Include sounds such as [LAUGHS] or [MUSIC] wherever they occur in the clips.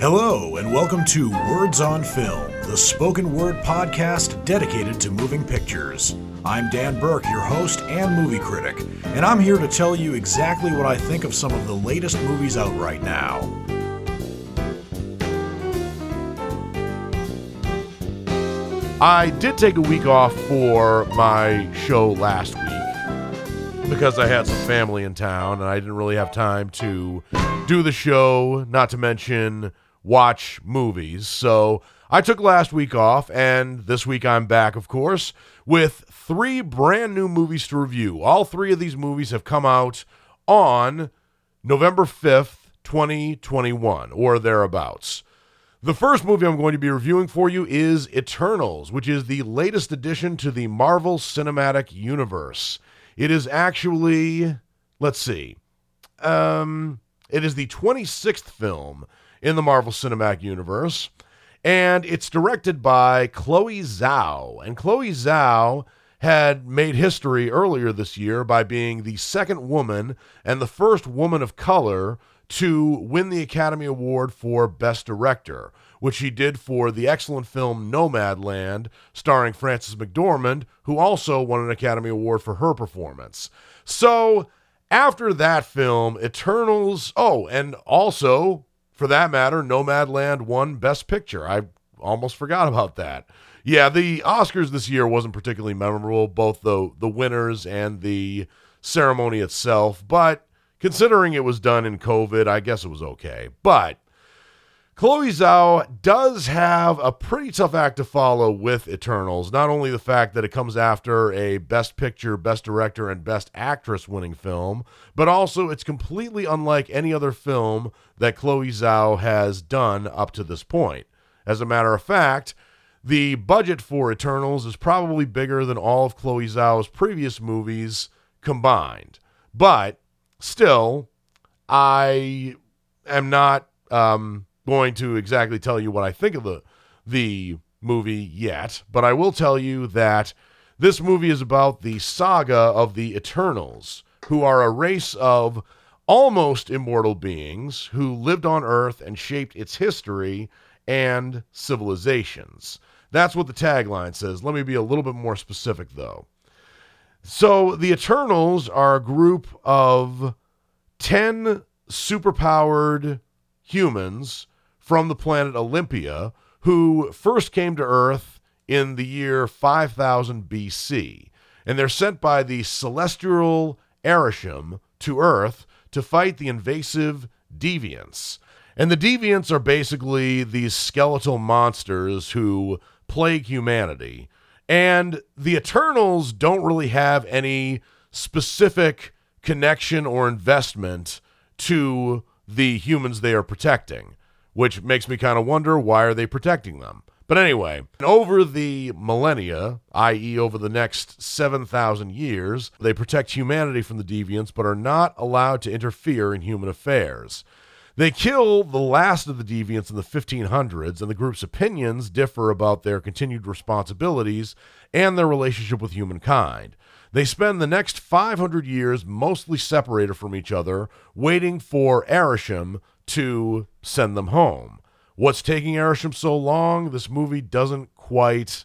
Hello, and welcome to Words on Film, the spoken word podcast dedicated to moving pictures. I'm Dan Burke, your host and movie critic, and I'm here to tell you exactly what I think of some of the latest movies out right now. I did take a week off for my show last week because I had some family in town and I didn't really have time to do the show, not to mention watch movies. So I took last week off, and this week I'm back, of course, with three brand new movies to review. All three of these movies have come out on November 5th, 2021, or thereabouts. The first movie I'm going to be reviewing for you is Eternals, which is the latest addition to the Marvel Cinematic Universe. It is actually, let's see, um, it is the 26th film in the Marvel Cinematic Universe, and it's directed by Chloe Zhao. And Chloe Zhao had made history earlier this year by being the second woman and the first woman of color to win the Academy Award for Best Director, which she did for the excellent film Nomadland, starring Frances McDormand, who also won an Academy Award for her performance. So, after that film, Eternals, oh, and also, for that matter, Nomadland won Best Picture. I almost forgot about that. Yeah, the Oscars this year wasn't particularly memorable, both the the winners and the ceremony itself, but considering it was done in COVID, I guess it was okay. But Chloe Zhao does have a pretty tough act to follow with Eternals. Not only the fact that it comes after a Best Picture, Best Director, and Best Actress winning film, but also it's completely unlike any other film that Chloe Zhao has done up to this point. As a matter of fact, the budget for Eternals is probably bigger than all of Chloe Zhao's previous movies combined. But still, I am not um, going to exactly tell you what I think of the the movie yet, but I will tell you that this movie is about the saga of the Eternals, who are a race of almost immortal beings who lived on Earth and shaped its history and civilizations. That's what the tagline says. Let me be a little bit more specific, though. So, the Eternals are a group of 10 superpowered humans from the planet Olympia who first came to Earth in the year 5000 BC. And they're sent by the celestial Arishem to Earth to fight the invasive deviants. And the deviants are basically these skeletal monsters who plague humanity. And the Eternals don't really have any specific connection or investment to the humans they are protecting which makes me kind of wonder why are they protecting them. But anyway, over the millennia, i.e., over the next 7,000 years, they protect humanity from the deviants but are not allowed to interfere in human affairs. They kill the last of the deviants in the 1500s, and the group's opinions differ about their continued responsibilities and their relationship with humankind. They spend the next 500 years mostly separated from each other, waiting for Arishem to send them home. What's taking Arishem so long? This movie doesn't quite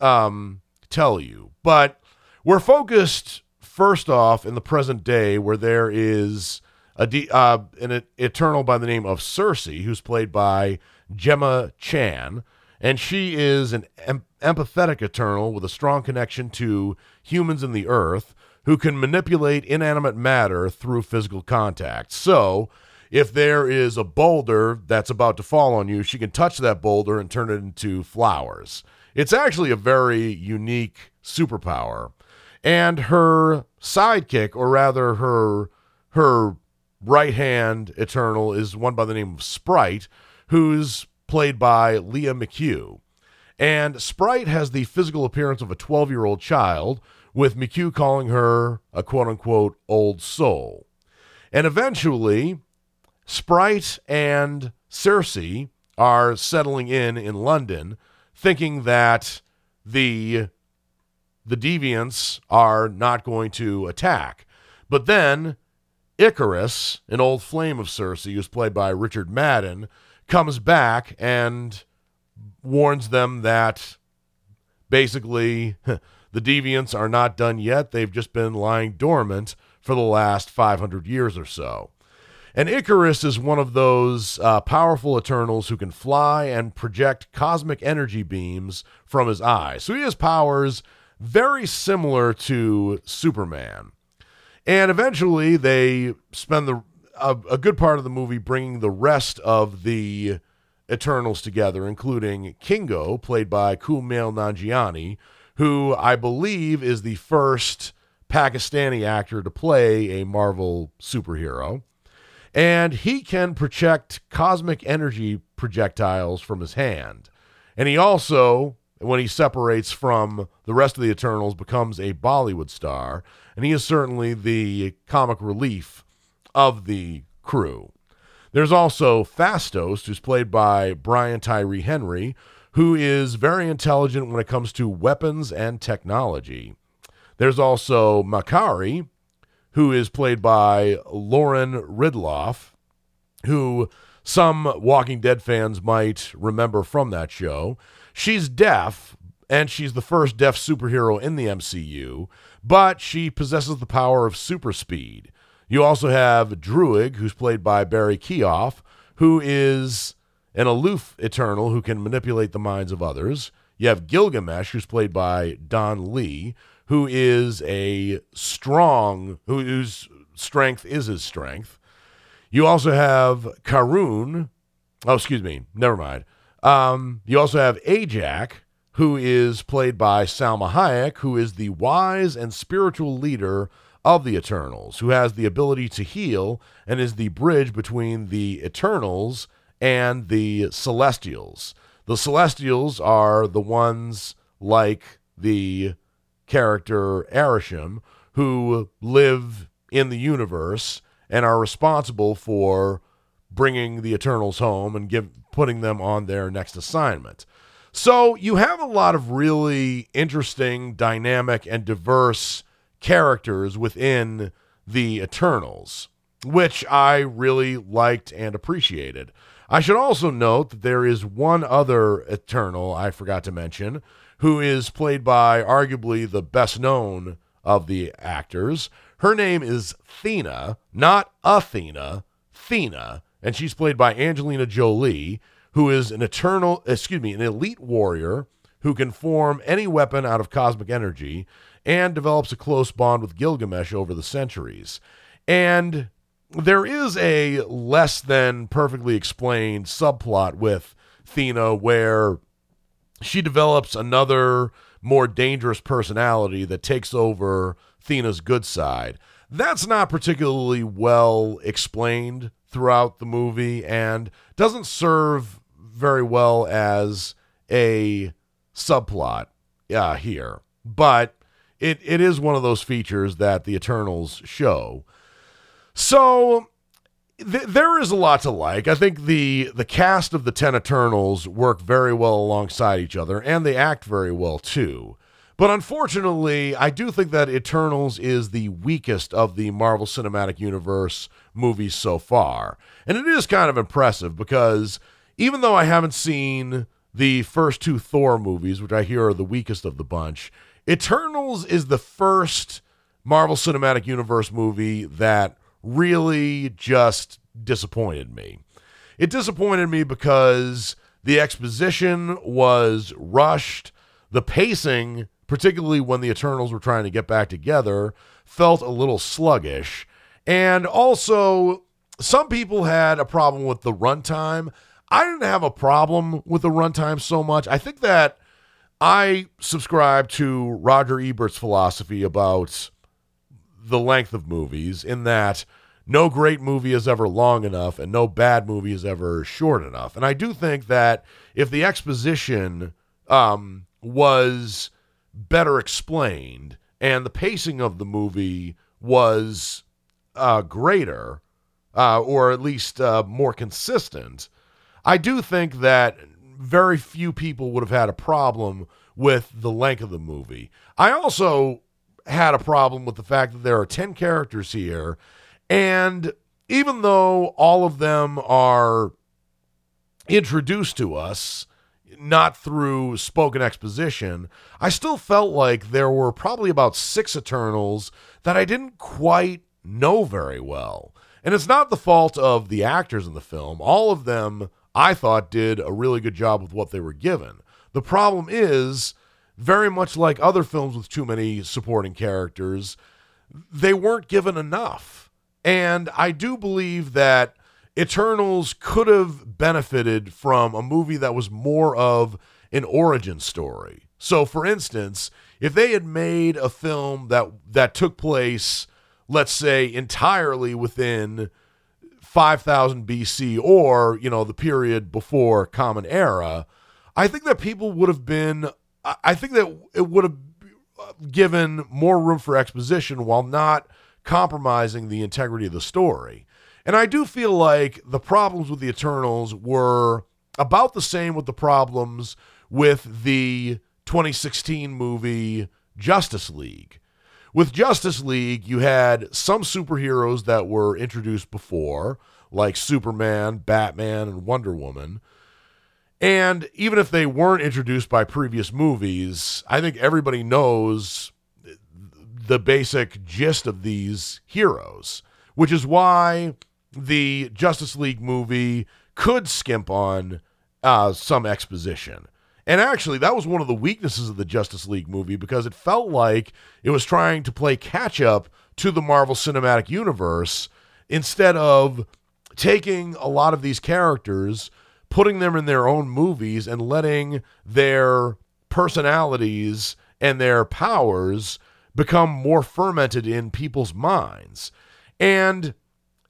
um, tell you. But we're focused first off in the present day, where there is a de- uh, an eternal by the name of Sersi, who's played by Gemma Chan, and she is an em- empathetic eternal with a strong connection to humans and the earth who can manipulate inanimate matter through physical contact. So, if there is a boulder that's about to fall on you, she can touch that boulder and turn it into flowers. It's actually a very unique superpower. And her sidekick, or rather her her right hand eternal, is one by the name of Sprite, who's played by Lia McHugh. And Sprite has the physical appearance of a 12 year old child, with McHugh calling her a quote unquote old soul. And eventually, Sprite and Sersi are settling in in London, thinking that the the deviants are not going to attack. But then Icarus, an old flame of Sersi, who's played by Richard Madden, comes back and warns them that basically [LAUGHS] the deviants are not done yet. They've just been lying dormant for the last 500 years or so. And Icarus is one of those uh, powerful Eternals who can fly and project cosmic energy beams from his eyes. So he has powers very similar to Superman. And eventually they spend the a, a good part of the movie bringing the rest of the Eternals together, including Kingo, played by Kumail Nanjiani, who I believe is the first Pakistani actor to play a Marvel superhero. And he can project cosmic energy projectiles from his hand. And he also, when he separates from the rest of the Eternals, becomes a Bollywood star. And he is certainly the comic relief of the crew. There's also Phastos, who's played by Brian Tyree Henry, who is very intelligent when it comes to weapons and technology. There's also Makkari, who is played by Lauren Ridloff, who some Walking Dead fans might remember from that show. She's deaf, and she's the first deaf superhero in the MCU, but she possesses the power of super speed. You also have Druig, who's played by Barry Keoghan, who is an aloof Eternal who can manipulate the minds of others. You have Gilgamesh, who's played by Don Lee, who is a strong, whose strength is his strength. You also have Karun. Oh, excuse me. Never mind. Um, you also have Ajak, who is played by Salma Hayek, who is the wise and spiritual leader of the Eternals, who has the ability to heal and is the bridge between the Eternals and the Celestials. The Celestials are the ones like the character Arishem who live in the universe and are responsible for bringing the Eternals home and give putting them on their next assignment. So you have a lot of really interesting, dynamic, and diverse characters within the Eternals, which I really liked and appreciated. I should also note that there is one other Eternal I forgot to mention, who is played by arguably the best known of the actors. Her name is Thena, not Athena, Thena, and she's played by Angelina Jolie, who is an eternal, excuse me, an elite warrior who can form any weapon out of cosmic energy and develops a close bond with Gilgamesh over the centuries. And there is a less than perfectly explained subplot with Thena where she develops another more dangerous personality that takes over Thena's good side. That's not particularly well explained throughout the movie and doesn't serve very well as a subplot uh, here. But it, it is one of those features that the Eternals show. So th- there is a lot to like. I think the the cast of the Ten Eternals work very well alongside each other, and they act very well too. But unfortunately, I do think that Eternals is the weakest of the Marvel Cinematic Universe movies so far. And it is kind of impressive because even though I haven't seen the first two Thor movies, which I hear are the weakest of the bunch, Eternals is the first Marvel Cinematic Universe movie that really just disappointed me. It disappointed me because the exposition was rushed, the pacing, particularly when the Eternals were trying to get back together, felt a little sluggish. And also, some people had a problem with the runtime. I didn't have a problem with the runtime so much. I think that I subscribe to Roger Ebert's philosophy about the length of movies, in that no great movie is ever long enough and no bad movie is ever short enough. And I do think that if the exposition um, was better explained and the pacing of the movie was uh, greater, uh, or at least uh, more consistent, I do think that very few people would have had a problem with the length of the movie. I also had a problem with the fact that there are 10 characters here, and even though all of them are introduced to us, not through spoken exposition, I still felt like there were probably about six Eternals that I didn't quite know very well. And it's not the fault of the actors in the film. All of them, I thought, did a really good job with what they were given. The problem is, very much like other films with too many supporting characters, they weren't given enough. And I do believe that Eternals could have benefited from a movie that was more of an origin story. So, for instance, if they had made a film that that took place, let's say, entirely within 5000 BC or, you know, the period before Common Era, I think that people would have been I think that it would have given more room for exposition while not compromising the integrity of the story. And I do feel like the problems with the Eternals were about the same with the problems with the 2016 movie Justice League. With Justice League, you had some superheroes that were introduced before, like Superman, Batman, and Wonder Woman. And even if they weren't introduced by previous movies, I think everybody knows the basic gist of these heroes, which is why the Justice League movie could skimp on uh, some exposition. And actually, that was one of the weaknesses of the Justice League movie because it felt like it was trying to play catch up to the Marvel Cinematic Universe instead of taking a lot of these characters, putting them in their own movies, and letting their personalities and their powers become more fermented in people's minds. And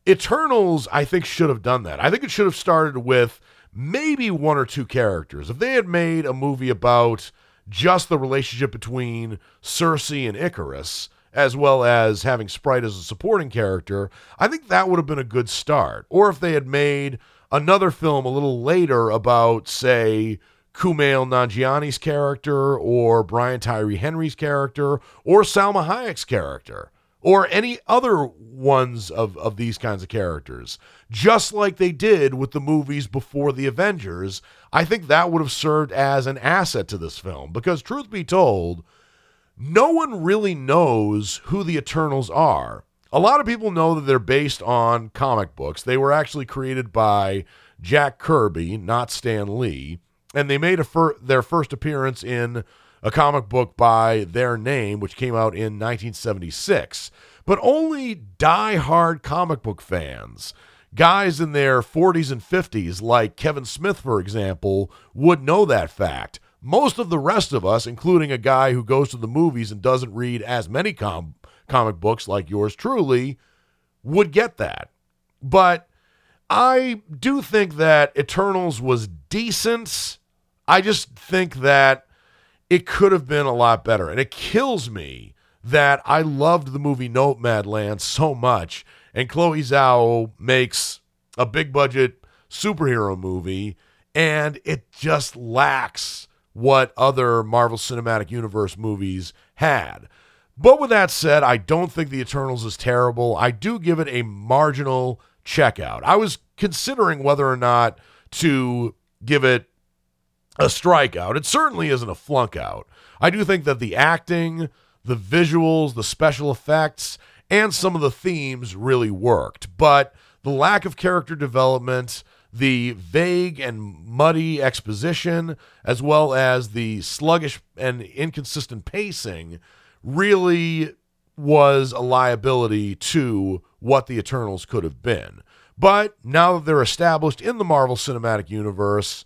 Eternals, I think, should have done that. I think it should have started with maybe one or two characters. If they had made a movie about just the relationship between Sersi and Icarus, as well as having Sprite as a supporting character, I think that would have been a good start. Or if they had made another film a little later about, say, Kumail Nanjiani's character, or Brian Tyree Henry's character, or Salma Hayek's character or any other ones of, of these kinds of characters, just like they did with the movies before the Avengers, I think that would have served as an asset to this film. Because, truth be told, no one really knows who the Eternals are. A lot of people know that they're based on comic books. They were actually created by Jack Kirby, not Stan Lee, and they made fir- their first appearance in a comic book by their name, which came out in 1976. But only die-hard comic book fans, guys in their 40s and 50s, like Kevin Smith, for example, would know that fact. Most of the rest of us, including a guy who goes to the movies and doesn't read as many com- comic books like yours truly, would get that. But I do think that Eternals was decent. I just think that it could have been a lot better. And it kills me that I loved the movie Nomadland so much, and Chloe Zhao makes a big budget superhero movie, and it just lacks what other Marvel Cinematic Universe movies had. But with that said, I don't think The Eternals is terrible. I do give it a marginal checkout. I was considering whether or not to give it a strikeout. It certainly isn't a flunk out. I do think that the acting, the visuals, the special effects, and some of the themes really worked. But the lack of character development, the vague and muddy exposition, as well as the sluggish and inconsistent pacing, really was a liability to what the Eternals could have been. But now that they're established in the Marvel Cinematic Universe,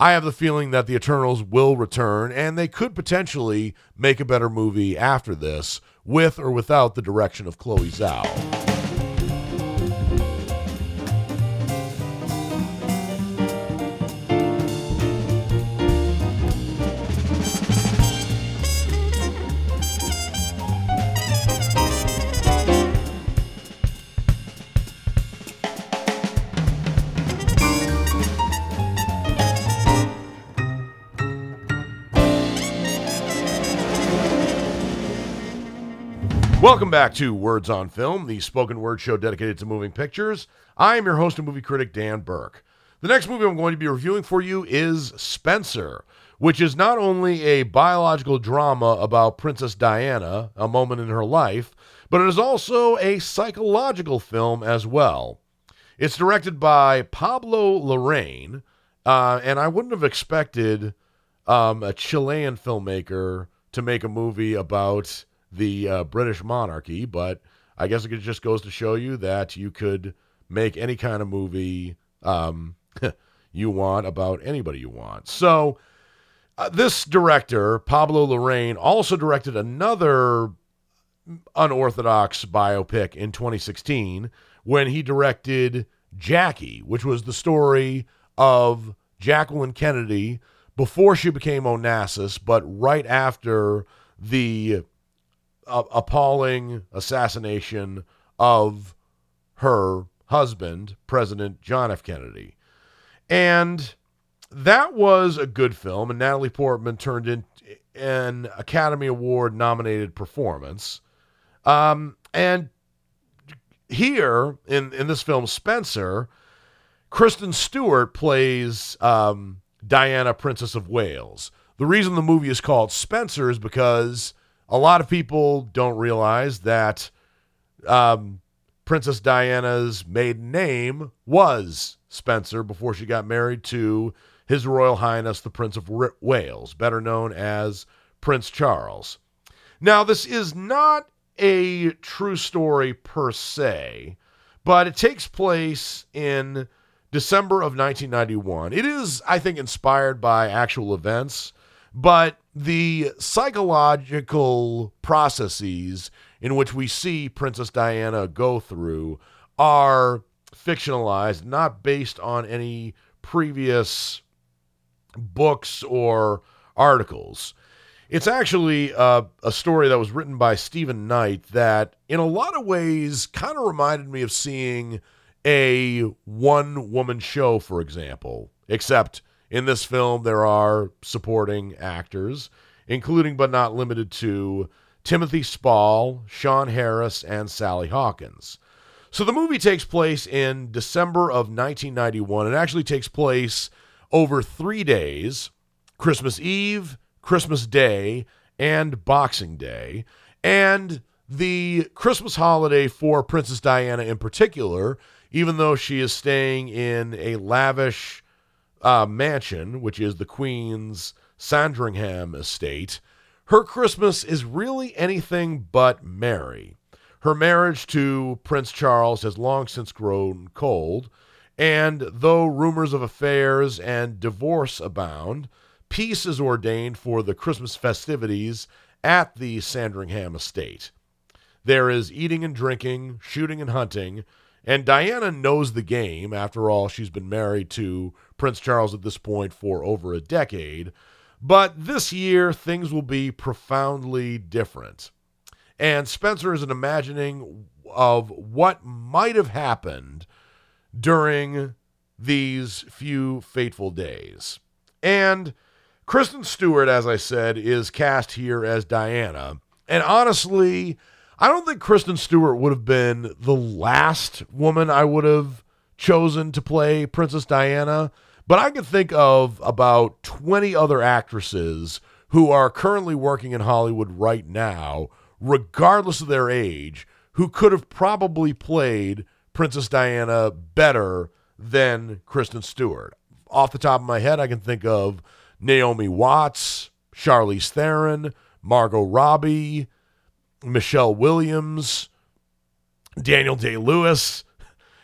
I have the feeling that the Eternals will return, and they could potentially make a better movie after this, with or without the direction of Chloe Zhao. Welcome back to Words on Film, the spoken word show dedicated to moving pictures. I am your host and movie critic, Dan Burke. The next movie I'm going to be reviewing for you is Spencer, which is not only a biological drama about Princess Diana, a moment in her life, but it is also a psychological film as well. It's directed by Pablo Larraín, uh, and I wouldn't have expected um, a Chilean filmmaker to make a movie about the uh, British monarchy, but I guess it just goes to show you that you could make any kind of movie um, [LAUGHS] you want about anybody you want. So, uh, this director, Pablo Larraín, also directed another unorthodox biopic in 2016 when he directed Jackie, which was the story of Jacqueline Kennedy before she became Onassis, but right after the uh, appalling assassination of her husband, President John F. Kennedy. And that was a good film, and Natalie Portman turned in an Academy Award nominated performance. Um, and here in, in this film, Spencer, Kristen Stewart plays um, Diana, Princess of Wales. The reason the movie is called Spencer is because a lot of people don't realize that um, Princess Diana's maiden name was Spencer before she got married to His Royal Highness the Prince of Wales, better known as Prince Charles. Now, this is not a true story per se, but it takes place in December of 1991. It is, I think, inspired by actual events, but the psychological processes in which we see Princess Diana go through are fictionalized, not based on any previous books or articles. It's actually uh, a story that was written by Steven Knight that, in a lot of ways, kind of reminded me of seeing a one woman show, for example, except in this film there are supporting actors, including but not limited to Timothy Spall, Sean Harris, and Sally Hawkins. So the movie takes place in December of 1991. It actually takes place over three days Christmas Eve, Christmas Day, and Boxing Day. And the Christmas holiday for Princess Diana in particular even though she is staying in a lavish uh, mansion, which is the Queen's Sandringham estate, her Christmas is really anything but merry. Her marriage to Prince Charles has long since grown cold, and though rumors of affairs and divorce abound, peace is ordained for the Christmas festivities at the Sandringham estate. There is eating and drinking, shooting and hunting, and Diana knows the game. After all, she's been married to Prince Charles at this point for over a decade. But this year, things will be profoundly different. And Spencer is an imagining of what might have happened during these few fateful days. And Kristen Stewart, as I said, is cast here as Diana. And honestly, I don't think Kristen Stewart would have been the last woman I would have chosen to play Princess Diana, but I could think of about 20 other actresses who are currently working in Hollywood right now, regardless of their age, who could have probably played Princess Diana better than Kristen Stewart. Off the top of my head, I can think of Naomi Watts, Charlize Theron, Margot Robbie, Michelle Williams, Daniel Day Lewis.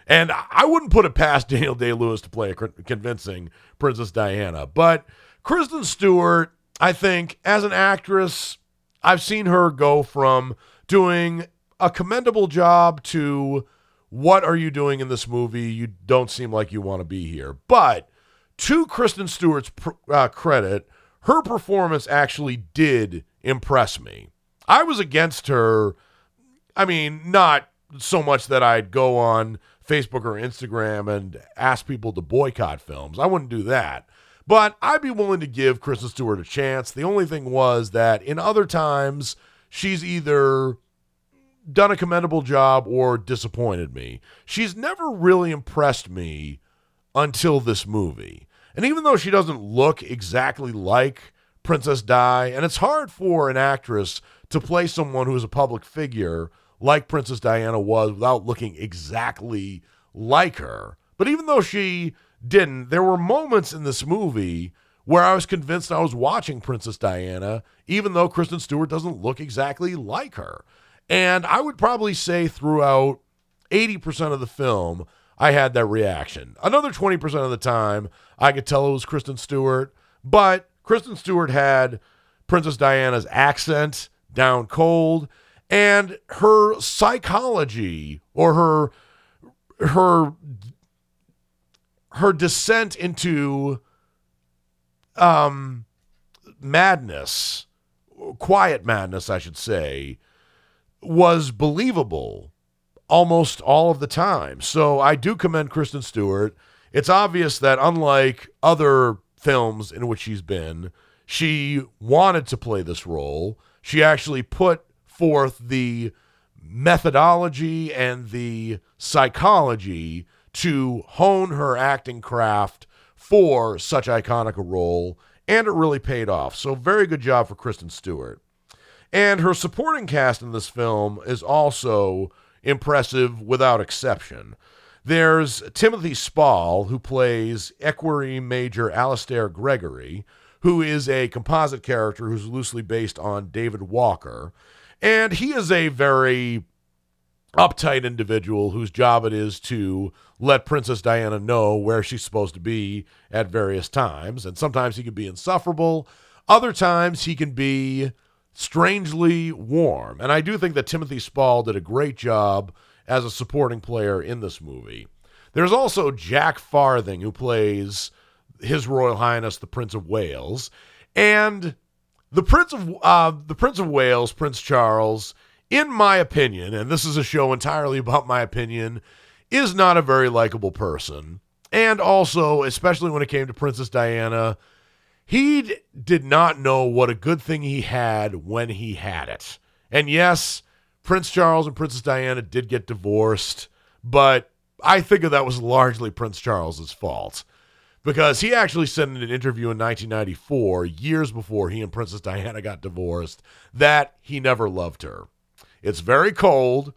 And I wouldn't put it past [LAUGHS] Daniel Day Lewis to play a convincing Princess Diana. But Kristen Stewart, I think, as an actress, I've seen her go from doing a commendable job to what are you doing in this movie? You don't seem like you want to be here. But to Kristen Stewart's uh, credit, her performance actually did impress me. I was against her. I mean, not so much that I'd go on Facebook or Instagram and ask people to boycott films. I wouldn't do that. But I'd be willing to give Kristen Stewart a chance. The only thing was that in other times, she's either done a commendable job or disappointed me. She's never really impressed me until this movie. And even though she doesn't look exactly like Princess Di, and it's hard for an actress to play someone who is a public figure like Princess Diana was without looking exactly like her. But even though she didn't, there were moments in this movie where I was convinced I was watching Princess Diana, even though Kristen Stewart doesn't look exactly like her. And I would probably say throughout 80% of the film, I had that reaction. Another 20% of the time, I could tell it was Kristen Stewart, but Kristen Stewart had Princess Diana's accent down cold and her psychology or her her her descent into um madness quiet madness i should say was believable almost all of the time. So i do commend kristen stewart. It's obvious that unlike other films in which she's been she wanted to play this role. She actually put forth the methodology and the psychology to hone her acting craft for such iconic a role, and it really paid off. So, very good job for Kristen Stewart. And her supporting cast in this film is also impressive without exception. There's Timothy Spall, who plays Equerry Major Alastair Gregory, who is a composite character who's loosely based on David Walker. And he is a very uptight individual whose job it is to let Princess Diana know where she's supposed to be at various times. And sometimes he can be insufferable, other times he can be strangely warm. And I do think that Timothy Spall did a great job as a supporting player in this movie. There's also Jack Farthing, who plays His Royal Highness the Prince of Wales. And the Prince of uh, the Prince of Wales, Prince Charles, in my opinion, and this is a show entirely about my opinion, is not a very likable person. And also, especially when it came to Princess Diana, he d- did not know what a good thing he had when he had it. And yes, Prince Charles and Princess Diana did get divorced, but I think that was largely Prince Charles's fault because he actually said in an interview in 1994, years before he and Princess Diana got divorced, that he never loved her. It's very cold,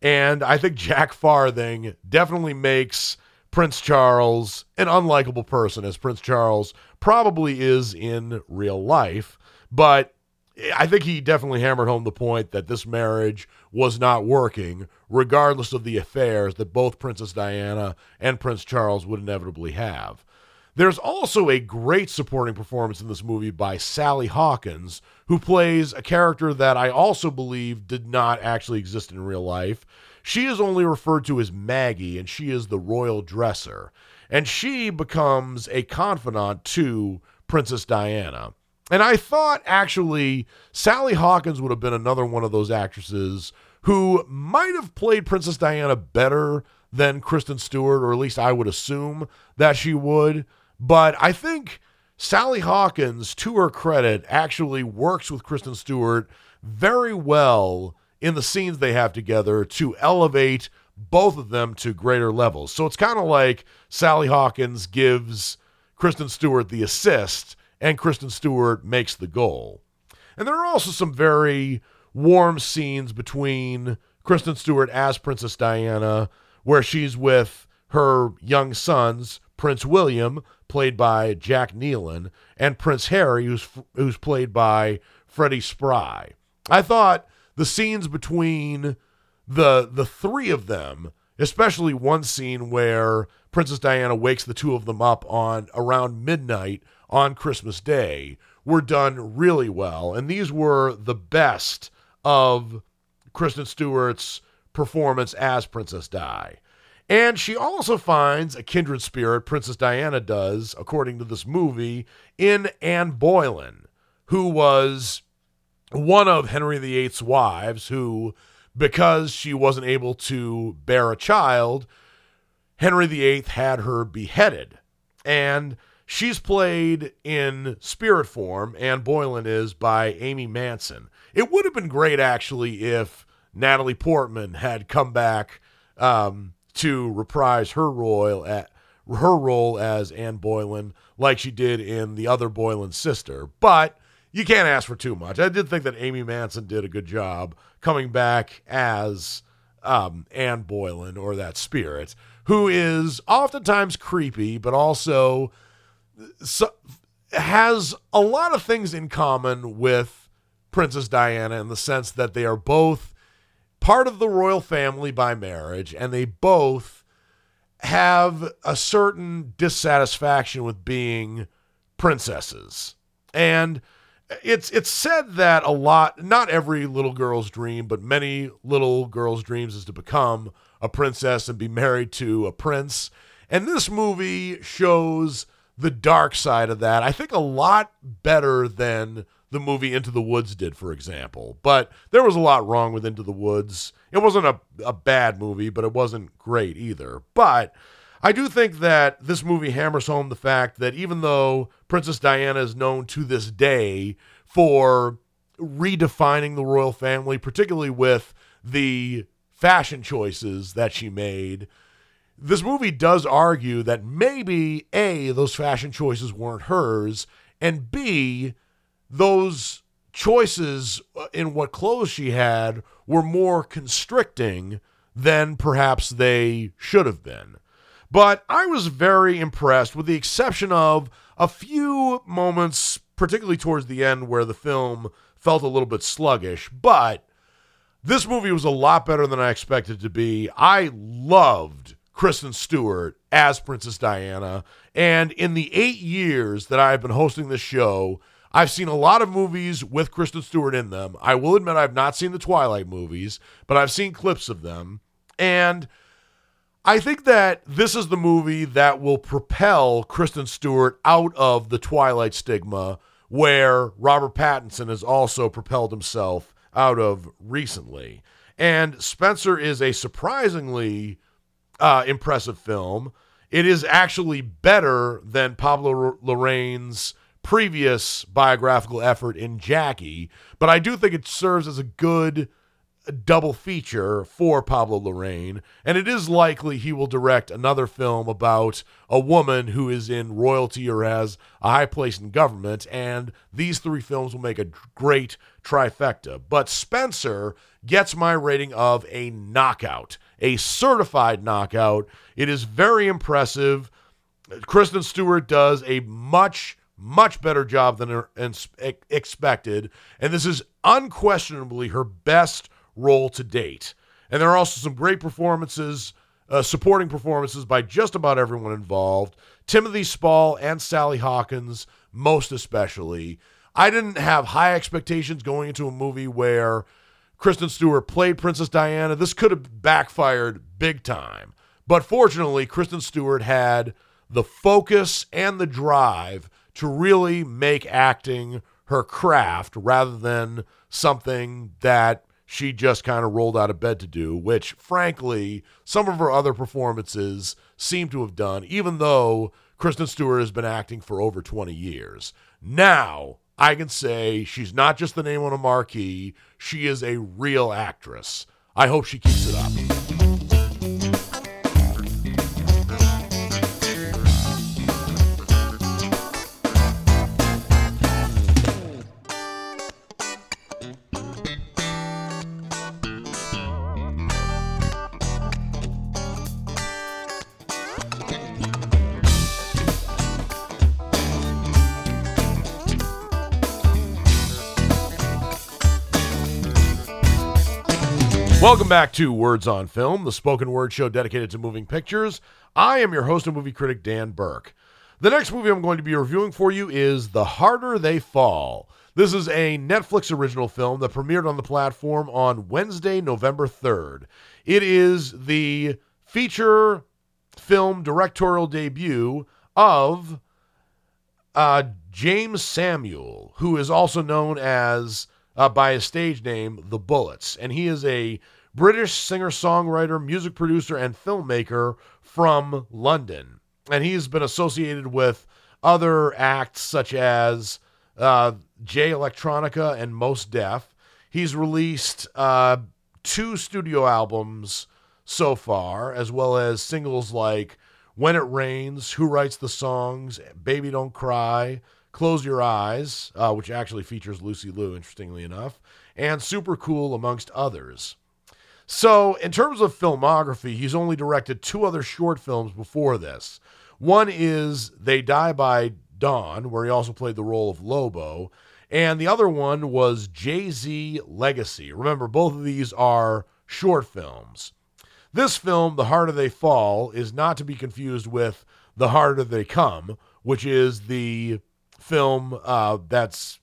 and I think Jack Farthing definitely makes Prince Charles an unlikable person, as Prince Charles probably is in real life. But I think he definitely hammered home the point that this marriage was not working, regardless of the affairs that both Princess Diana and Prince Charles would inevitably have. There's also a great supporting performance in this movie by Sally Hawkins, who plays a character that I also believe did not actually exist in real life. She is only referred to as Maggie, and she is the royal dresser. And she becomes a confidant to Princess Diana. And I thought actually Sally Hawkins would have been another one of those actresses who might have played Princess Diana better than Kristen Stewart, or at least I would assume that she would. But I think Sally Hawkins, to her credit, actually works with Kristen Stewart very well in the scenes they have together to elevate both of them to greater levels. So it's kind of like Sally Hawkins gives Kristen Stewart the assist and Kristen Stewart makes the goal. And there are also some very warm scenes between Kristen Stewart as Princess Diana, where she's with her young sons, Prince William, played by Jack Nielen, and Prince Harry, who's who's played by Freddie Spry. I thought the scenes between the the three of them, especially one scene where Princess Diana wakes the two of them up on around midnight on Christmas Day, were done really well, and these were the best of Kristen Stewart's performance as Princess Di. And she also finds a kindred spirit, Princess Diana does, according to this movie, in Anne Boleyn, who was one of Henry VIII's wives, who, because she wasn't able to bear a child, Henry VIII had her beheaded. And she's played in spirit form, Anne Boleyn is, by Amy Manson. It would have been great, actually, if Natalie Portman had come back. Um, to reprise her role at her role as Anne Boleyn like she did in The Other Boleyn Sister. But you can't ask for too much. I did think that Amy Manson did a good job coming back as um, Anne Boleyn or that spirit, who is oftentimes creepy, but also so, has a lot of things in common with Princess Diana in the sense that they are both part of the royal family by marriage and they both have a certain dissatisfaction with being princesses. And it's it's said that a lot not every little girl's dream, but many little girls' dreams is to become a princess and be married to a prince. And this movie shows the dark side of that. I think a lot better than the movie Into the Woods did, for example. But there was a lot wrong with Into the Woods. It wasn't a, a bad movie, but it wasn't great either. But I do think that this movie hammers home the fact that even though Princess Diana is known to this day for redefining the royal family, particularly with the fashion choices that she made, this movie does argue that maybe A, those fashion choices weren't hers, and B, those choices uh, in what clothes she had were more constricting than perhaps they should have been. But I was very impressed, with the exception of a few moments, particularly towards the end, where the film felt a little bit sluggish. But this movie was a lot better than I expected to be. I loved Kristen Stewart as Princess Diana. And in the eight years that I've been hosting this show, I've seen a lot of movies with Kristen Stewart in them. I will admit I've not seen the Twilight movies, but I've seen clips of them. And I think that this is the movie that will propel Kristen Stewart out of the Twilight stigma where Robert Pattinson has also propelled himself out of recently. And Spencer is a surprisingly uh, impressive film. It is actually better than Pablo Larraín's previous biographical effort in Jackie, but I do think it serves as a good uh, double feature for Pablo Larraín, and it is likely he will direct another film about a woman who is in royalty or has a high place in government, and these three films will make a great trifecta. But Spencer gets my rating of a knockout, a certified knockout. It is very impressive. Kristen Stewart does a much much better job than expected, and this is unquestionably her best role to date. And there are also some great performances, uh, supporting performances by just about everyone involved. Timothy Spall and Sally Hawkins, most especially. I didn't have high expectations going into a movie where Kristen Stewart played Princess Diana. This could have backfired big time. But fortunately, Kristen Stewart had the focus and the drive to really make acting her craft rather than something that she just kind of rolled out of bed to do, which, frankly, some of her other performances seem to have done, even though Kristen Stewart has been acting for over 20 years. Now, I can say she's not just the name on a marquee, she is a real actress. I hope she keeps it up. Welcome back to Words on Film, the spoken word show dedicated to moving pictures. I am your host and movie critic, Dan Burke. The next movie I'm going to be reviewing for you is The Harder They Fall. This is a Netflix original film that premiered on the platform on Wednesday, November 3rd. It is the feature film directorial debut of uh, Jeymes Samuel, who is also known as uh, by his stage name, The Bullitts. And he is a British singer songwriter, music producer, and filmmaker from London. And he's been associated with other acts such as uh, Jay Electronica and Mos Def. He's released uh, two studio albums so far, as well as singles like When It Rains, Who Writes the Songs, Baby Don't Cry, Close Your Eyes, uh, which actually features Lucy Liu, interestingly enough, and Super Cool, amongst others. So, in terms of filmography, he's only directed two other short films before this. One is They Die by Dawn, where he also played the role of Lobo, and the other one was Jay Z Legacy. Remember, both of these are short films. This film, The Harder They Fall, is not to be confused with The Harder They Come, which is the film uh, that's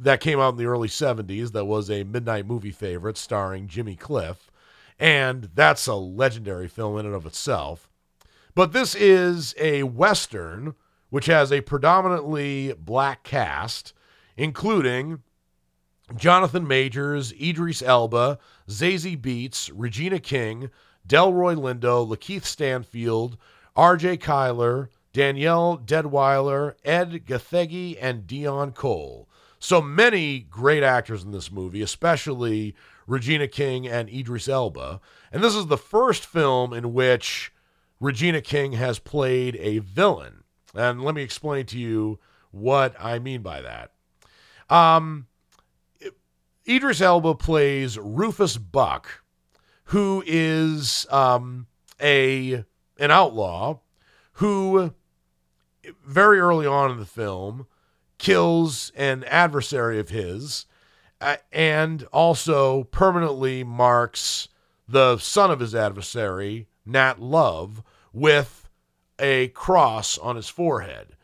that came out in the early 70s that was a midnight movie favorite starring Jimmy Cliff. And that's a legendary film in and of itself. But this is a Western which has a predominantly black cast, including Jonathan Majors, Idris Elba, Zazie Beetz, Regina King, Delroy Lindo, Lakeith Stanfield, R.J. Cyler, Danielle Deadwyler, Ed Gathegi, and Deon Cole. So many great actors in this movie, especially Regina King and Idris Elba. And this is the first film in which Regina King has played a villain. And let me explain to you what I mean by that. Um, Idris Elba plays Rufus Buck, who is um, a an outlaw who very early on in the film kills an adversary of his uh, and also permanently marks the son of his adversary, Nat Love, with a cross on his forehead.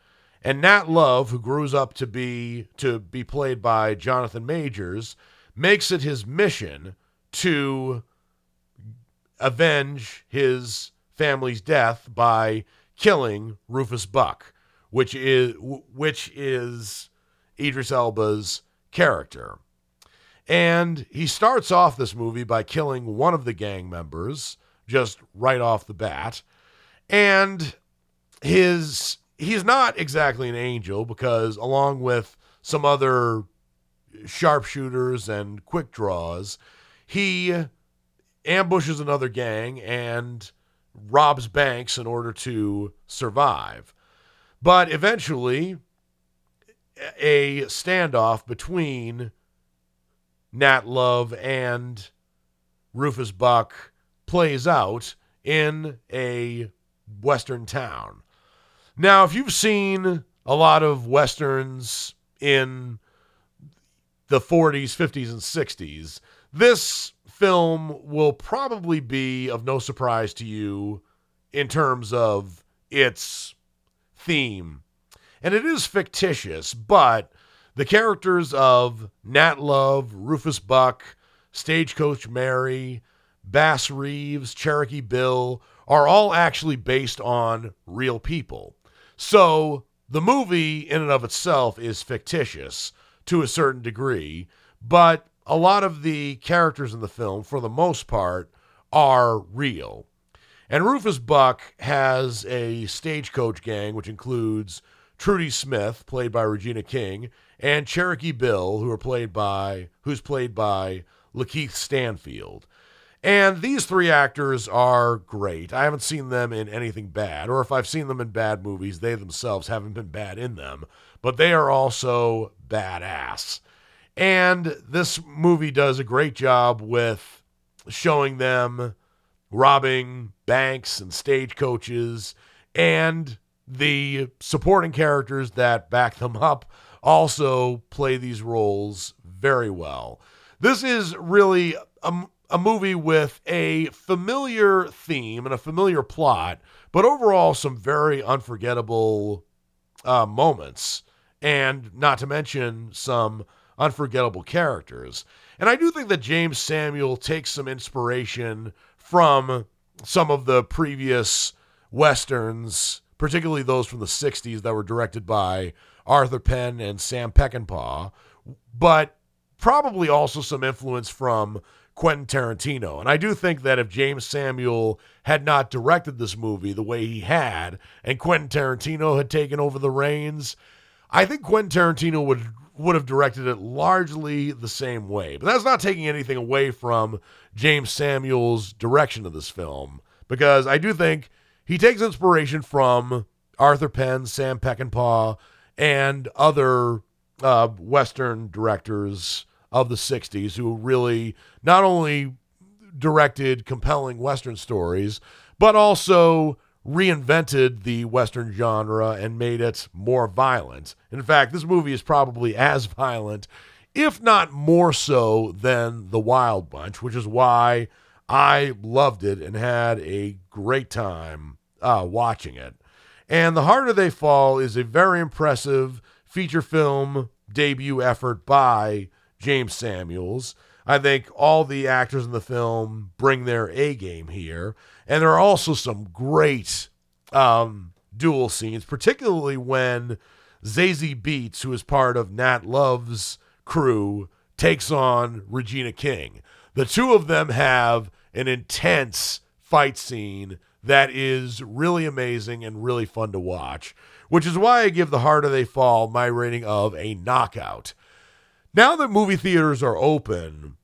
And Nat Love, who grows up to be to be played by Jonathan Majors, makes it his mission to avenge his family's death by killing Rufus Buck, which is which is Idris Elba's character. And he starts off this movie by killing one of the gang members just right off the bat. And his he's not exactly an angel because along with some other sharpshooters and quick draws, he ambushes another gang and robs banks in order to survive. But eventually, a standoff between Nat Love and Rufus Buck plays out in a Western town. Now, if you've seen a lot of Westerns in the 40s, 50s, and 60s, this film will probably be of no surprise to you in terms of its theme. And it is fictitious, but the characters of Nat Love, Rufus Buck, Stagecoach Mary, Bass Reeves, Cherokee Bill are all actually based on real people. So the movie, in and of itself, is fictitious to a certain degree, but a lot of the characters in the film, for the most part, are real. And Rufus Buck has a stagecoach gang, which includes Trudy Smith, played by Regina King, and Cherokee Bill, who are played by who's played by Lakeith Stanfield. And these three actors are great. I haven't seen them in anything bad, or if I've seen them in bad movies, they themselves haven't been bad in them, but they are also badass. And this movie does a great job with showing them robbing banks and stagecoaches, and the supporting characters that back them [LAUGHS] up also play these roles very well. This is really a, a movie with a familiar theme and a familiar plot, but overall some very unforgettable uh, moments, and not to mention some unforgettable characters. And I do think that Jeymes Samuel takes some inspiration from some of the previous westerns, particularly those from the 60s that were directed by Arthur Penn and Sam Peckinpah, but probably also some influence from Quentin Tarantino. And I do think that if Jeymes Samuel had not directed this movie the way he had, and Quentin Tarantino had taken over the reins, I think Quentin Tarantino would would have directed it largely the same way. But that's not taking anything away from Jeymes Samuel's direction of this film, because I do think he takes inspiration from Arthur Penn, Sam Peckinpah, and other uh, Western directors of the 60s who really not only directed compelling Western stories, but also reinvented the Western genre and made it more violent. In fact, this movie is probably as violent, if not more so, than The Wild Bunch, which is why I loved it and had a great time uh, watching it. And The Harder They Fall is a very impressive feature film debut effort by Jeymes Samuels. I think all the actors in the film bring their A game here. And there are also some great um, duel scenes, particularly when Zazie Beetz, who is part of Nat Love's crew, takes on Regina King. The two of them have an intense fight scene that is really amazing and really fun to watch, which is why I give The Harder They Fall my rating of a knockout. Now that movie theaters are open,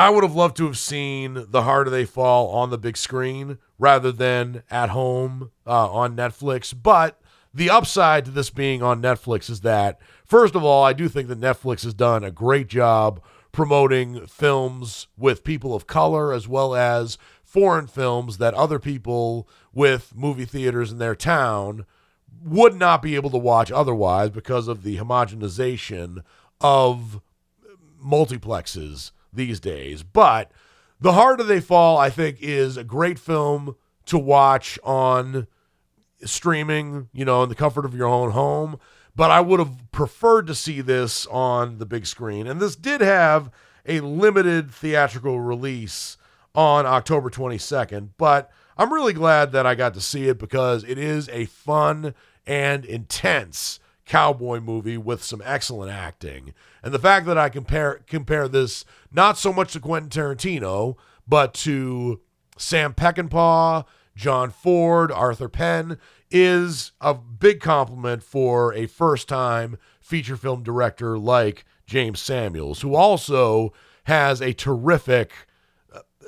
I would have loved to have seen The Harder They Fall on the big screen rather than at home uh, on Netflix. But the upside to this being on Netflix is that, first of all, I do think that Netflix has done a great job promoting films with people of color as well as foreign films that other people with movie theaters in their town would not be able to watch otherwise because of the homogenization of multiplexes these days. But The Harder They Fall, I think, is a great film to watch on streaming, you know, in the comfort of your own home. But I would have preferred to see this on the big screen. And this did have a limited theatrical release on October 22nd. But I'm really glad that I got to see it because it is a fun and intense cowboy movie with some excellent acting. And the fact that I compare compare this not so much to Quentin Tarantino, but to Sam Peckinpah, John Ford, Arthur Penn is a big compliment for a first-time feature film director like Jeymes Samuels, who also has a terrific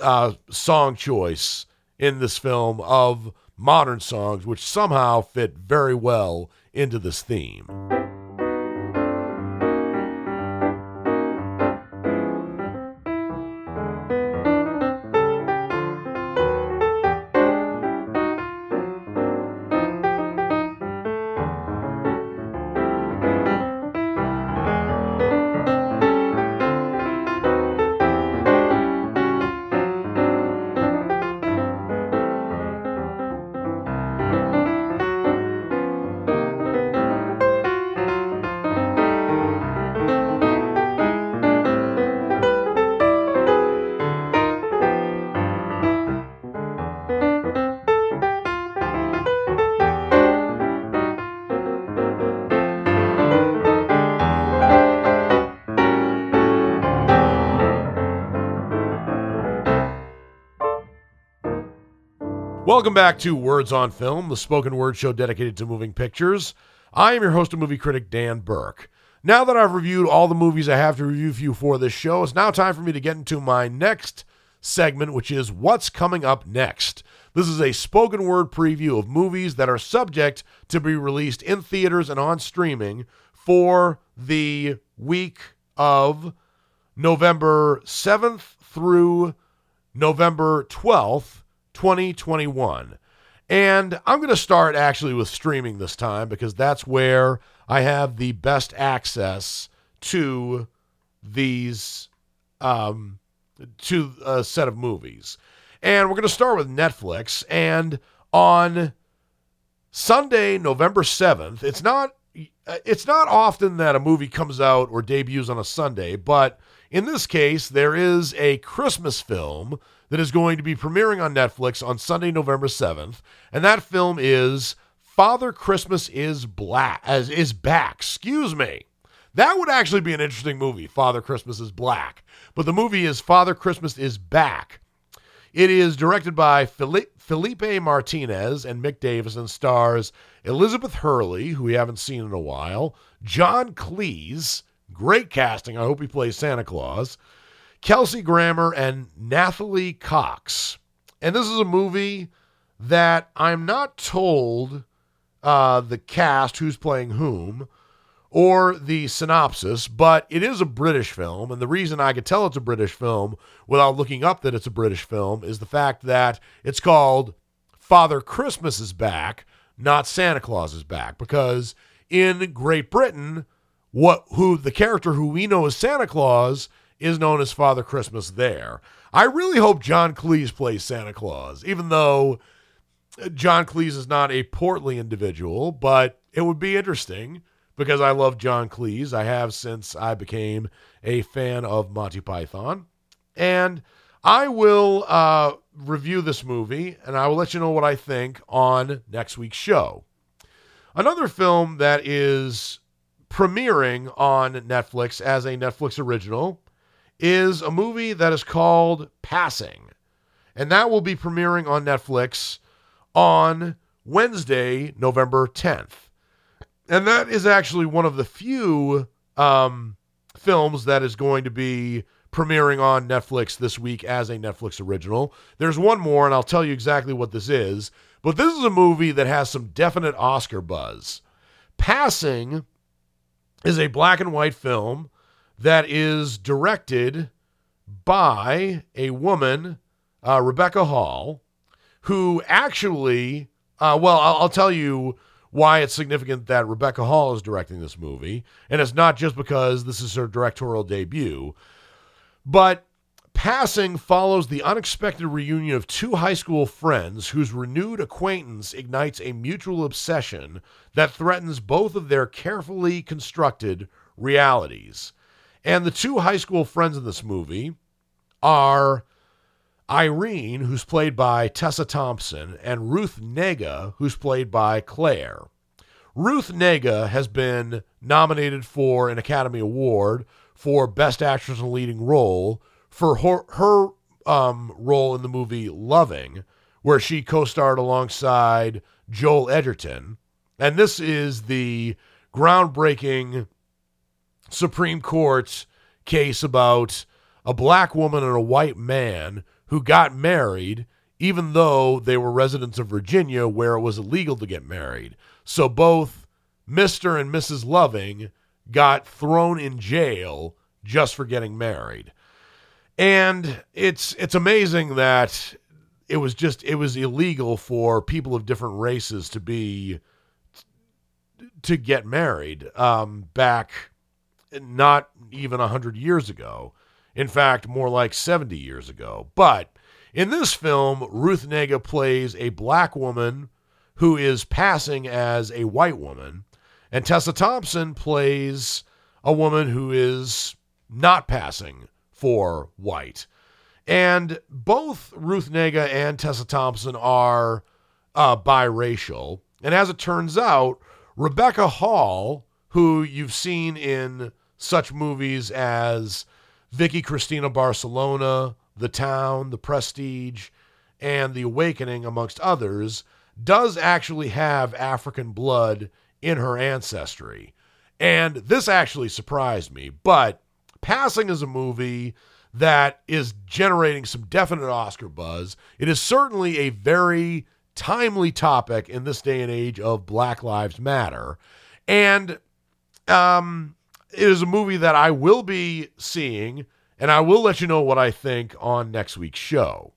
uh, song choice in this film of modern songs, which somehow fit very well into this theme. Welcome back to Words on Film, the spoken word show dedicated to moving pictures. I am your host and movie critic, Dan Burke. Now that I've reviewed all the movies I have to review for you for this show, it's now time for me to get into my next segment, which is What's Coming Up Next. This is a spoken word preview of movies that are subject to be released in theaters and on streaming for the week of November 7th through November 12th 2021. And I'm going to start actually with streaming this time because that's where I have the best access to these um, to a set of movies. And we're going to start with Netflix. And on Sunday, November 7th, it's not it's not often that a movie comes out or debuts on a Sunday, but in this case, there is a Christmas film that is going to be premiering on Netflix on Sunday, November 7th. And that film is Father Christmas is Black as is back. Excuse me. That would actually be an interesting movie, Father Christmas is Black. But the movie is Father Christmas is Back. It is directed by Felipe Martinez and Mick Davis and stars Elizabeth Hurley, who we haven't seen in a while, John Cleese, great casting. I hope he plays Santa Claus. Kelsey Grammer and Nathalie Cox. And this is a movie that I'm not told uh, the cast, who's playing whom, or the synopsis, but it is a British film. And the reason I could tell it's a British film without looking up that it's a British film is the fact that it's called Father Christmas is Back, not Santa Claus is Back. Because in Great Britain, what who the character who we know as Santa Claus is known as Father Christmas there. I really hope John Cleese plays Santa Claus, even though John Cleese is not a portly individual, but it would be interesting because I love John Cleese. I have since I became a fan of Monty Python. And I will uh, review this movie and I will let you know what I think on next week's show. Another film that is premiering on Netflix as a Netflix original is a movie that is called Passing. And that will be premiering on Netflix on Wednesday, November 10th. And that is actually one of the few um, films that is going to be premiering on Netflix this week as a Netflix original. There's one more, and I'll tell you exactly what this is. But this is a movie that has some definite Oscar buzz. Passing is a black and white film that is directed by a woman, uh, Rebecca Hall, who actually, uh, well, I'll, I'll tell you why it's significant that Rebecca Hall is directing this movie. And it's not just because this is her directorial debut, but Passing follows the unexpected reunion of two high school friends whose renewed acquaintance ignites a mutual obsession that threatens both of their carefully constructed realities. And the two high school friends in this movie are Irene, who's played by Tessa Thompson, and Ruth Negga, who's played by Claire. Ruth Negga has been nominated for an Academy Award for Best Actress in a Leading Role for her, her um, role in the movie Loving, where she co starred alongside Joel Edgerton. And this is the groundbreaking Supreme Court case about a black woman and a white man who got married, even though they were residents of Virginia, where it was illegal to get married. So both Mr. and Mrs. Loving got thrown in jail just for getting married. And it's it's amazing that it was just it was illegal for people of different races to be to get married um, back not even 100 years ago. In fact, more like 70 years ago. But in this film, Ruth Negga plays a black woman who is passing as a white woman, and Tessa Thompson plays a woman who is not passing for white. And both Ruth Negga and Tessa Thompson are uh, biracial. And as it turns out, Rebecca Hall, who you've seen in such movies as Vicky Cristina Barcelona, The Town, The Prestige, and The Awakening, amongst others, does actually have African blood in her ancestry. And this actually surprised me, but Passing is a movie that is generating some definite Oscar buzz. It is certainly a very timely topic in this day and age of Black Lives Matter. And um, it is a movie that I will be seeing, and I will let you know what I think on next week's show.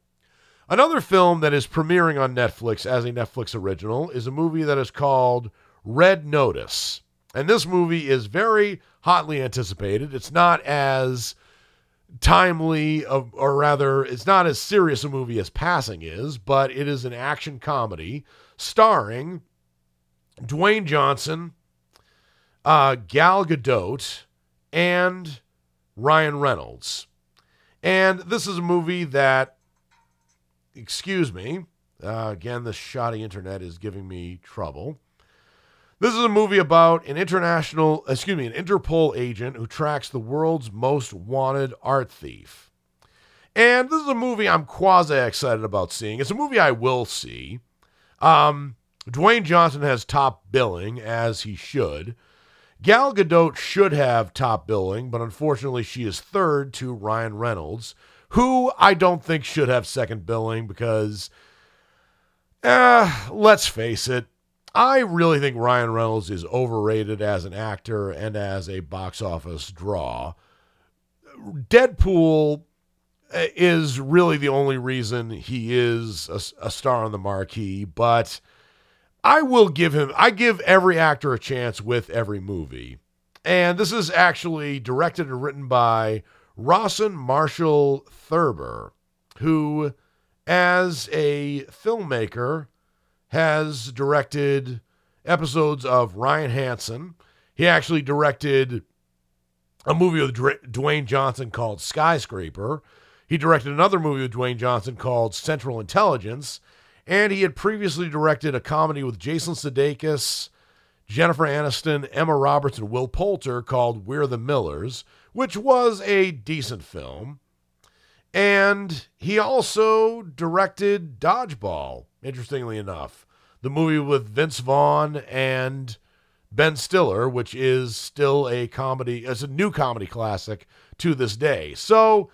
Another film that is premiering on Netflix as a Netflix original is a movie that is called Red Notice. And this movie is very hotly anticipated. It's not as timely, or rather, it's not as serious a movie as Passing is, but it is an action comedy starring Dwayne Johnson, uh, Gal Gadot, and Ryan Reynolds. And this is a movie that, excuse me, uh, again, the shoddy internet is giving me trouble. This is a movie about an international, excuse me, an Interpol agent who tracks the world's most wanted art thief. And this is a movie I'm quasi excited about seeing. It's a movie I will see. Um, Dwayne Johnson has top billing, as he should. Gal Gadot should have top billing, but unfortunately, she is third to Ryan Reynolds, who I don't think should have second billing because Uh, let's face it. I really think Ryan Reynolds is overrated as an actor and as a box office draw. Deadpool uh, is really the only reason he is a, a star on the marquee, but I will give him, I give every actor a chance with every movie. And this is actually directed and written by Rawson Marshall Thurber, who, as a filmmaker, has directed episodes of Ryan Hansen. He actually directed a movie with Dwayne Johnson called Skyscraper. He directed another movie with Dwayne Johnson called Central Intelligence. And he had previously directed a comedy with Jason Sudeikis, Jennifer Aniston, Emma Roberts, and Will Poulter called We're the Millers, which was a decent film. And he also directed Dodgeball, interestingly enough, the movie with Vince Vaughn and Ben Stiller, which is still a comedy, it's a new comedy classic to this day. So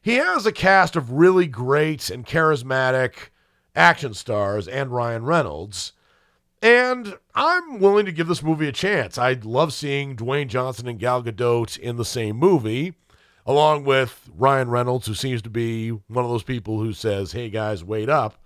he has a cast of really great and charismatic action stars and Ryan Reynolds. And I'm willing to give this movie a chance. I love seeing Dwayne Johnson and Gal Gadot in the same movie, along with Ryan Reynolds, who seems to be one of those people who says, hey guys, wait up.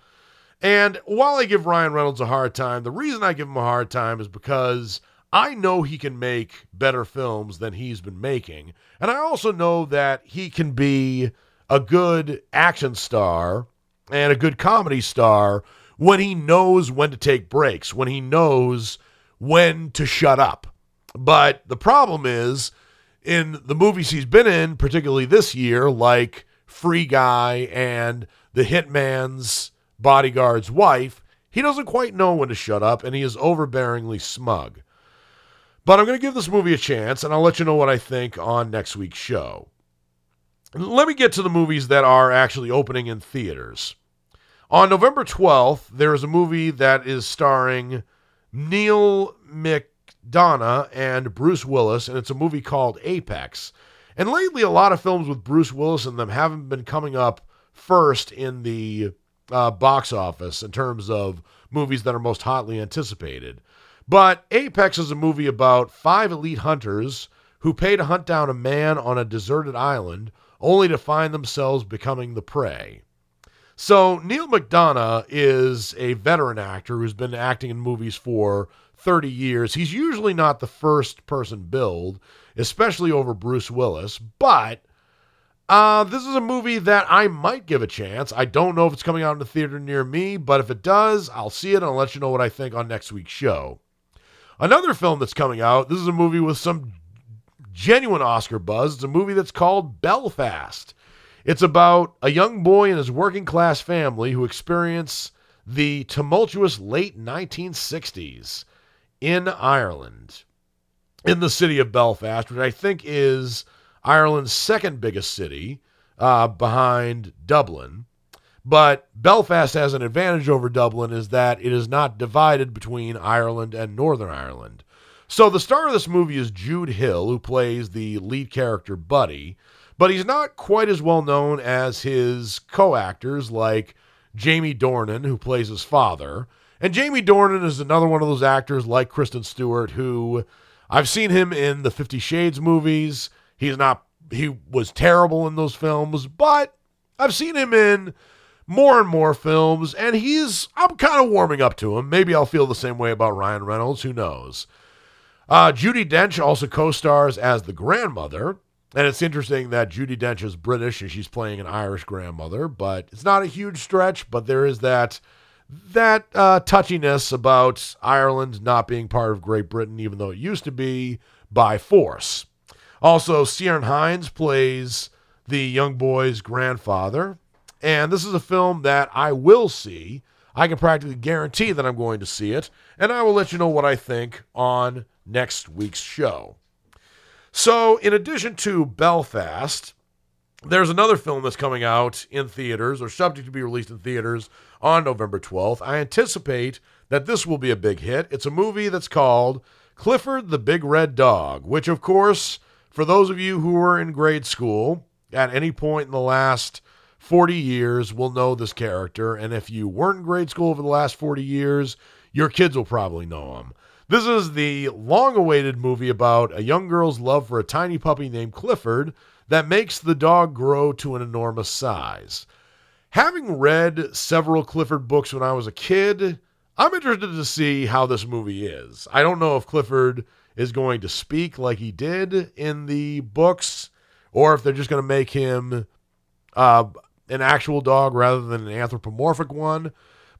And while I give Ryan Reynolds a hard time, the reason I give him a hard time is because I know he can make better films than he's been making. And I also know that he can be a good action star and a good comedy star when he knows when to take breaks, when he knows when to shut up. But the problem is, in the movies he's been in, particularly this year, like Free Guy and The Hitman's Bodyguard's Wife, he doesn't quite know when to shut up and he is overbearingly smug. But I'm going to give this movie a chance and I'll let you know what I think on next week's show. Let me get to the movies that are actually opening in theaters. On November 12th, there is a movie that is starring Neal McDonough and Bruce Willis, and it's a movie called Apex. And lately, a lot of films with Bruce Willis in them haven't been coming up first in the uh, box office in terms of movies that are most hotly anticipated. But Apex is a movie about five elite hunters who pay to hunt down a man on a deserted island only to find themselves becoming the prey. So Neal McDonough is a veteran actor who's been acting in movies for 30 years. He's usually not the first person billed, especially over Bruce Willis, but uh, this is a movie that I might give a chance. I don't know if it's coming out in the theater near me, but if it does, I'll see it and I'll let you know what I think on next week's show. Another film that's coming out, this is a movie with some genuine Oscar buzz. It's a movie that's called Belfast. It's about a young boy and his working class family who experience the tumultuous late 1960s in Ireland, in the city of Belfast, which I think is Ireland's second biggest city uh, behind Dublin. But Belfast has an advantage over Dublin is that it is not divided between Ireland and Northern Ireland. So the star of this movie is Jude Hill, who plays the lead character Buddy, but he's not quite as well known as his co actors like Jamie Dornan, who plays his father. And Jamie Dornan is another one of those actors like Kristen Stewart, who I've seen him in the Fifty Shades movies. He's not, he was terrible in those films, but I've seen him in more and more films, and he's, I'm kind of warming up to him. Maybe I'll feel the same way about Ryan Reynolds. Who knows? Uh, Judi Dench also co stars as the grandmother. And it's interesting that Judi Dench is British and she's playing an Irish grandmother, but it's not a huge stretch. But there is that that uh, touchiness about Ireland not being part of Great Britain, even though it used to be by force. Also, Ciarán Hinds plays the young boy's grandfather, and this is a film that I will see. I can practically guarantee that I'm going to see it, and I will let you know what I think on next week's show. So, in addition to Belfast, there's another film that's coming out in theaters or subject to be released in theaters on November 12th. I anticipate that this will be a big hit. It's a movie that's called Clifford the Big Red Dog, which, of course, for those of you who were in grade school at any point in the last 40 years will know this character. And if you weren't in grade school over the last 40 years, your kids will probably know him. This is the long awaited movie about a young girl's love for a tiny puppy named Clifford that makes the dog grow to an enormous size. Having read several Clifford books when I was a kid, I'm interested to see how this movie is. I don't know if Clifford is going to speak like he did in the books or if they're just going to make him uh, an actual dog rather than an anthropomorphic one.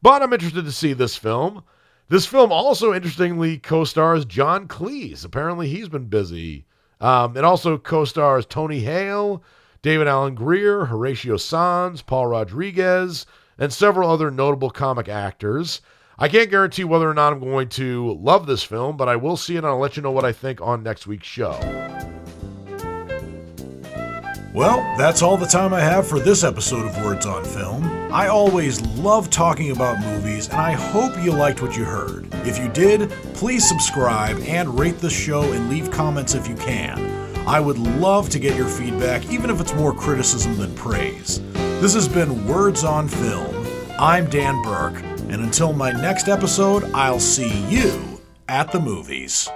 But I'm interested to see this film. This film also interestingly co stars John Cleese. Apparently, he's been busy. Um, it also co stars Tony Hale, David Alan Grier, Horatio Sanz, Paul Rodriguez, and several other notable comic actors. I can't guarantee whether or not I'm going to love this film, but I will see it and I'll let you know what I think on next week's show. Well, that's all the time I have for this episode of Words on Film. I always love talking about movies, and I hope you liked what you heard. If you did, please subscribe and rate the show and leave comments if you can. I would love to get your feedback, even if it's more criticism than praise. This has been Words on Film. I'm Dan Burke, and until my next episode, I'll see you at the movies.